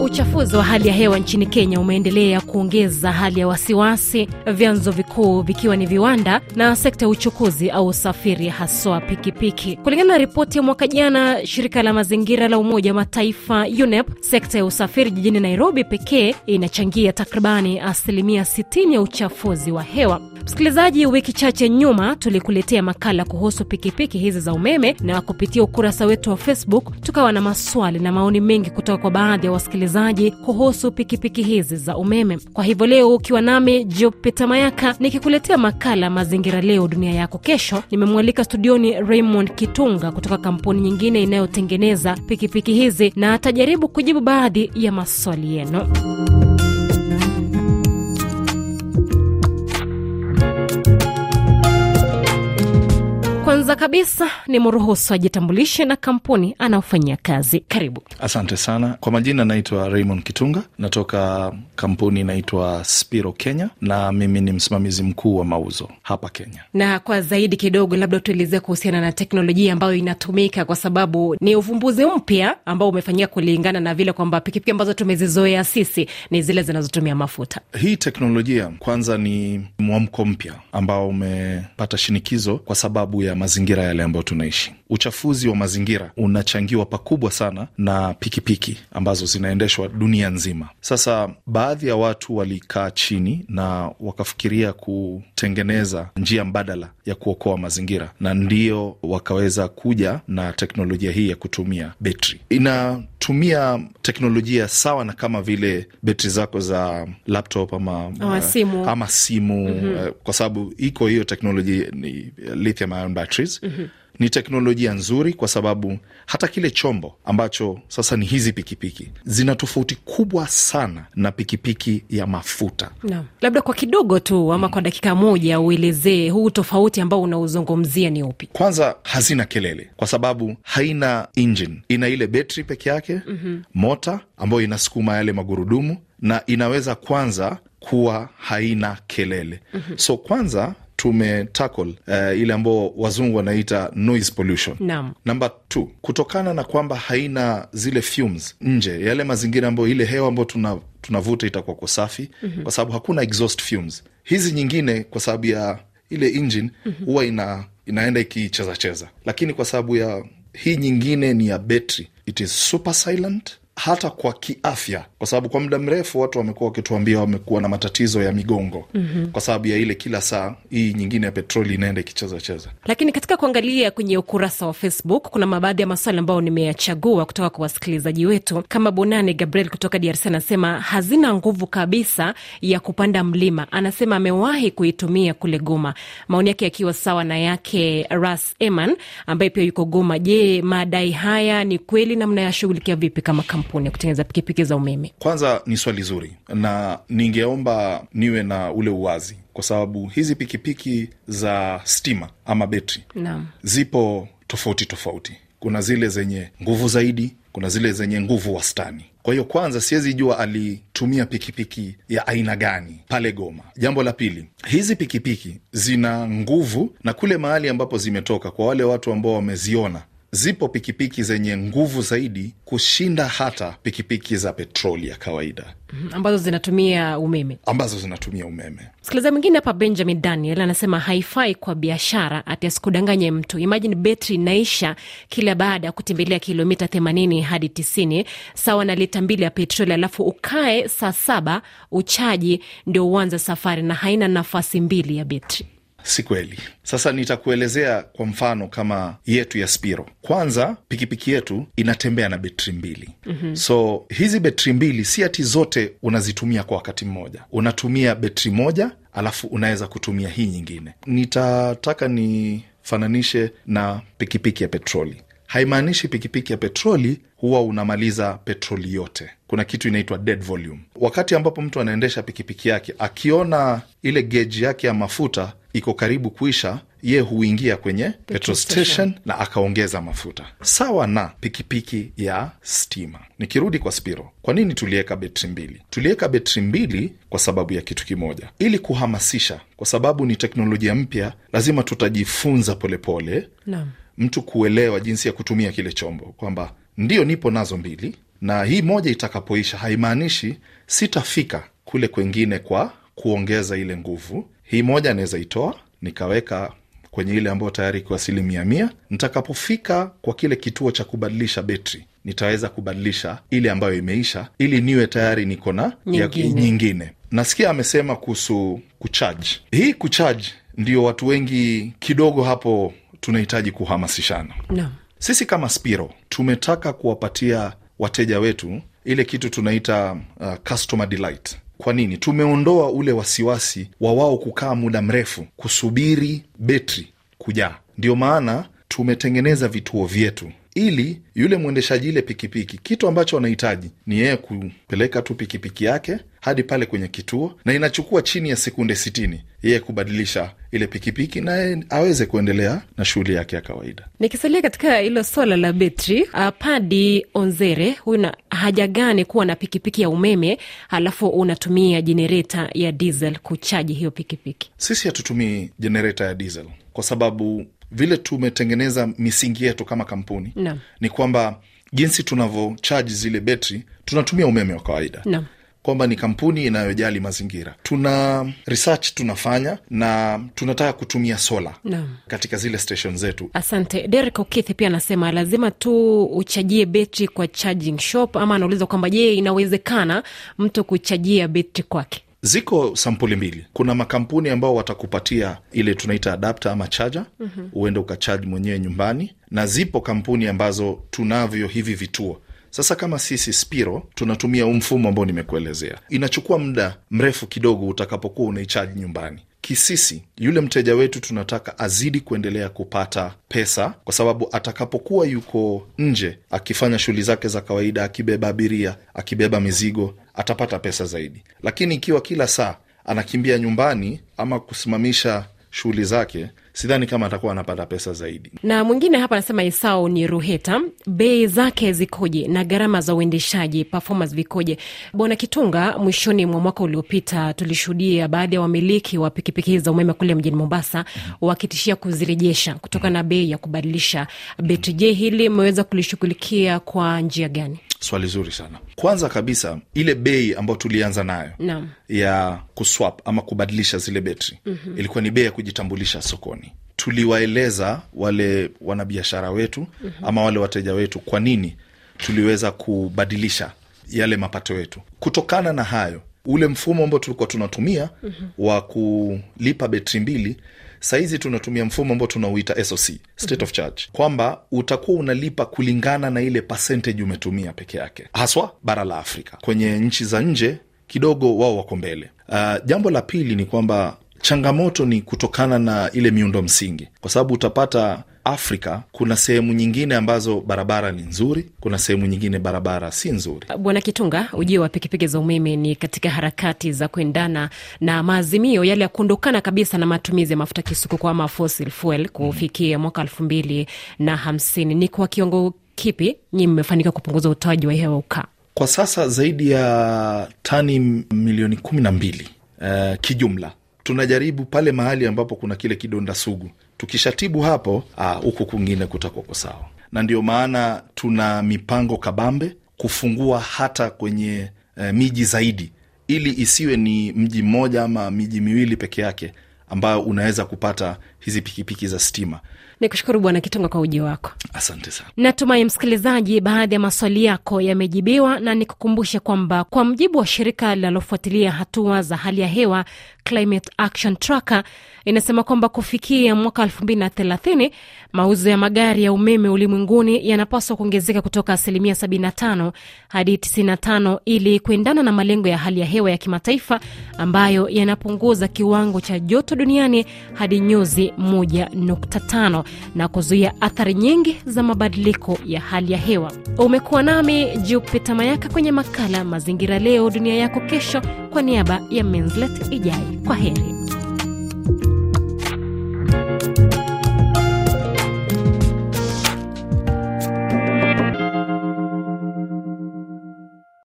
Uchafuzi wa hali ya hewa nchini Kenya umeendelea kuongeza hali ya wasiwasi, vyanzo vikuu vikiwa ni viwanda na sekta ya uchukuzi au usafiri, haswa pikipiki. Kulingana na ripoti ya mwaka jana, shirika la mazingira la Umoja wa Mataifa UNEP, sekta ya usafiri jijini Nairobi pekee inachangia takribani asilimia 60 ya uchafuzi wa hewa. Msikilizaji, wiki chache nyuma tulikuletea makala kuhusu pikipiki hizi za umeme, na kupitia ukurasa wetu wa Facebook tukawa na maswali na maoni mengi kutoka kwa baadhi ya wasikilizaji kuhusu pikipiki hizi za umeme. Kwa hivyo leo ukiwa nami Jupita Mayaka nikikuletea makala Mazingira Leo Dunia Yako Kesho, nimemwalika studioni Raymond Kitunga kutoka kampuni nyingine inayotengeneza pikipiki hizi, na atajaribu kujibu baadhi ya maswali yenu. Kabisa ni mruhusu ajitambulishe na kampuni anaofanyia kazi. Karibu. Asante sana kwa majina, naitwa Raymond Kitunga, natoka kampuni inaitwa Spiro Kenya, na mimi ni msimamizi mkuu wa mauzo hapa Kenya. Na kwa zaidi kidogo, labda tuelezea kuhusiana na teknolojia ambayo inatumika, kwa sababu ni uvumbuzi mpya ambao umefanyika kulingana na vile kwamba pikipiki ambazo tumezizoea sisi ni zile zinazotumia mafuta. Hii teknolojia kwanza ni mwamko mpya ambao umepata shinikizo kwa sababu ya mazingira yale ambayo tunaishi. Uchafuzi wa mazingira unachangiwa pakubwa sana na pikipiki ambazo zinaendeshwa dunia nzima. Sasa baadhi ya watu walikaa chini na wakafikiria kutengeneza njia mbadala ya kuokoa mazingira, na ndio wakaweza kuja na teknolojia hii ya kutumia betri. Inatumia teknolojia sawa na kama vile betri zako za laptop ama, Ama simu. ama simu eh, kwa sababu iko hiyo teknolojia ni lithium ion batteries. Ni teknolojia nzuri kwa sababu hata kile chombo ambacho sasa ni hizi pikipiki zina tofauti kubwa sana na pikipiki ya mafuta. Naam, labda kwa kidogo tu ama kwa dakika moja uelezee huu tofauti ambao unauzungumzia ni upi? Kwanza hazina kelele kwa sababu haina engine, ina ile betri peke yake, mota ambayo inasukuma yale magurudumu na inaweza kwanza kuwa haina kelele. So kwanza tume tackle uh, ile ambao wazungu wanaita noise pollution. Naam. Namba t kutokana na kwamba haina zile fumes nje, yale mazingira ambayo ile hewa ambayo tuna tunavuta itakuwa kwa safi kwa sababu hakuna exhaust fumes. Hizi nyingine kwa sababu ya ile engine huwa ina, inaenda ikicheza cheza, lakini kwa sababu ya hii nyingine ni ya betri, it is super silent hata kwa kiafya, kwa sababu kwa muda mrefu watu wamekuwa wakituambia wamekuwa na matatizo ya migongo kwa sababu ya ile kila saa hii nyingine ya petroli inaenda ikicheza cheza. Lakini katika kuangalia kwenye ukurasa wa Facebook kuna mabaadhi ya maswali ambayo nimeyachagua kutoka kwa wasikilizaji wetu, kama Bonane Gabriel kutoka DRC anasema hazina nguvu kabisa ya kupanda mlima. Anasema amewahi kuitumia kule Goma, maoni yake yakiwa sawa na yake Ras Eman ambaye pia yuko Goma. Je, madai haya ni kweli na mnayashughulikia vipi kama kampuni ya kutengeneza pikipiki za umeme? Kwanza ni swali zuri, na ningeomba niwe na ule uwazi, kwa sababu hizi pikipiki za stima ama betri Naam. zipo tofauti tofauti. Kuna zile zenye nguvu zaidi, kuna zile zenye nguvu wastani. Kwa hiyo kwanza, siwezi jua alitumia pikipiki ya aina gani pale Goma. Jambo la pili, hizi pikipiki zina nguvu, na kule mahali ambapo zimetoka, kwa wale watu ambao wameziona zipo pikipiki zenye nguvu zaidi kushinda hata pikipiki za petroli ya kawaida Mhm, ambazo zinatumia umeme. ambazo zinatumia umeme. Msikilizaji mwingine hapa Benjamin Daniel anasema haifai kwa biashara, ati asikudanganye mtu. Imajini betri inaisha kila baada ya kutembelea kilomita themanini hadi tisini sawa na lita mbili ya petroli, alafu ukae saa saba uchaji ndio uanze safari, na haina nafasi mbili ya betri. Si kweli. Sasa nitakuelezea kwa mfano kama yetu ya Spiro. Kwanza, pikipiki yetu inatembea na betri mbili. So hizi betri mbili si ati zote unazitumia kwa wakati mmoja, unatumia betri moja alafu unaweza kutumia hii nyingine. Nitataka nifananishe na pikipiki ya petroli. Haimaanishi pikipiki ya petroli huwa unamaliza petroli yote. Kuna kitu inaitwa dead volume. Wakati ambapo mtu anaendesha pikipiki yake akiona ile geji yake ya mafuta iko karibu kuisha, ye huingia kwenye petrol station na akaongeza mafuta, sawa na pikipiki ya stima. Nikirudi kwa Spiro, kwa nini tuliweka betri mbili? Tuliweka betri mbili kwa sababu ya kitu kimoja, ili kuhamasisha, kwa sababu ni teknolojia mpya, lazima tutajifunza polepole Naam. Mtu kuelewa jinsi ya kutumia kile chombo, kwamba ndio nipo nazo mbili na hii moja itakapoisha, haimaanishi sitafika kule kwengine kwa kuongeza ile nguvu. Hii moja anaweza itoa nikaweka kwenye ile ambayo tayari iko asilimia mia. Nitakapofika kwa kile kituo cha kubadilisha betri, nitaweza kubadilisha ile ambayo imeisha, ili niwe tayari niko na Nyingine. nyingine. Nasikia amesema kuhusu kuchaji. Hii kuchaji ndio watu wengi kidogo hapo tunahitaji kuhamasishana. no. Sisi kama Spiro tumetaka kuwapatia wateja wetu ile kitu tunaita uh, customer delight. Kwa nini? Tumeondoa ule wasiwasi wa wao kukaa muda mrefu kusubiri betri kujaa. Ndio maana tumetengeneza vituo vyetu ili yule mwendeshaji ile pikipiki, kitu ambacho anahitaji ni yeye kupeleka tu pikipiki yake hadi pale kwenye kituo, na inachukua chini ya sekunde sitini yeye kubadilisha ile pikipiki na aweze kuendelea na shughuli yake ya kawaida. Nikisalia katika hilo swala la betri, uh, Padi Onzere, huyu na haja gani kuwa na pikipiki ya umeme halafu unatumia jenereta ya diesel kuchaji hiyo pikipiki? Sisi hatutumii jenereta ya diesel kwa sababu vile tumetengeneza misingi yetu kama kampuni no. ni kwamba jinsi tunavyochaji zile betri tunatumia umeme wa kawaida no. kwamba ni kampuni inayojali mazingira. Tuna research tunafanya na tunataka kutumia sola Naam. katika zile station zetu. Asante. Derek Okithi pia anasema lazima tu uchajie betri kwa charging shop, ama anauliza kwamba je, inawezekana mtu kuchajia betri kwake? Ziko sampuli mbili. Kuna makampuni ambao watakupatia ile tunaita adapta ama chaja, uende ukachaji mwenyewe nyumbani, na zipo kampuni ambazo tunavyo hivi vituo. Sasa kama sisi Spiro tunatumia huu mfumo ambao nimekuelezea, inachukua muda mrefu kidogo utakapokuwa unaichaji nyumbani. Kisisi yule mteja wetu tunataka azidi kuendelea kupata pesa, kwa sababu atakapokuwa yuko nje akifanya shughuli zake za kawaida, akibeba abiria, akibeba mizigo, atapata pesa zaidi. Lakini ikiwa kila saa anakimbia nyumbani ama kusimamisha shughuli zake, sidhani kama atakuwa anapata pesa zaidi. Na mwingine hapa anasema Isao ni Ruheta, bei zake zikoje na gharama za uendeshaji performance vikoje? Bwana Kitunga, mwishoni mwa mwaka uliopita tulishuhudia baadhi ya wamiliki wa pikipiki za umeme kule mjini Mombasa wakitishia kuzirejesha kutokana na bei ya kubadilisha betri. Je, hili mmeweza kulishughulikia kwa njia gani? Swali zuri sana. Kwanza kabisa, ile bei ambayo tulianza nayo Naam. ya kuswap ama kubadilisha zile betri. Ilikuwa ni bei ya kujitambulisha sokoni. Tuliwaeleza wale wanabiashara wetu ama wale wateja wetu kwa nini tuliweza kubadilisha yale mapato yetu. Kutokana na hayo, ule mfumo ambao tulikuwa tunatumia wa kulipa betri mbili sahizi tunatumia mfumo ambao tunauita SOC, state of charge, kwamba utakuwa unalipa kulingana na ile percentage umetumia peke yake, haswa bara la Afrika. Kwenye nchi za nje kidogo wao wako mbele. Uh, jambo la pili ni kwamba changamoto ni kutokana na ile miundo msingi, kwa sababu utapata Afrika kuna sehemu nyingine ambazo barabara ni nzuri, kuna sehemu nyingine barabara si nzuri. Bwana Kitunga, ujio wa pikipiki za umeme ni katika harakati za kuendana na maazimio yale ya kuondokana kabisa na matumizi ya mafuta kisukuku ama fossil fuel kufikia mwaka elfu mbili na hamsini. Ni kwa kiwango kipi nyi mmefanikiwa kupunguza utoaji wa hewa ukaa? Kwa sasa zaidi ya tani milioni kumi na mbili uh, kijumla. Tunajaribu pale mahali ambapo kuna kile kidonda sugu, tukishatibu hapo huku kwingine kutakuwa sawa, na ndio maana tuna mipango kabambe kufungua hata kwenye uh, miji zaidi, ili isiwe ni mji mmoja ama miji miwili peke yake ambayo unaweza kupata hizi pikipiki za stima. Ni kushukuru Bwana Kitunga kwa uji wako. Asante sana. Natumai msikilizaji, baadhi ya maswali yako yamejibiwa, na nikukumbushe kwamba kwa mjibu wa shirika linalofuatilia hatua za hali ya hewa Climate Action Tracker inasema kwamba kufikia mwaka 2030 mauzo ya magari ya umeme ulimwenguni yanapaswa kuongezeka kutoka asilimia 75 hadi 95 ili kuendana na malengo ya hali ya hewa ya kimataifa ambayo yanapunguza kiwango cha joto duniani hadi nyuzi hadi 1.5 na kuzuia athari nyingi za mabadiliko ya hali ya hewa. Umekuwa nami Jupita Mayaka kwenye makala Mazingira Leo Dunia Yako Kesho, kwa niaba ya Minslet Ijai. Kwa heri.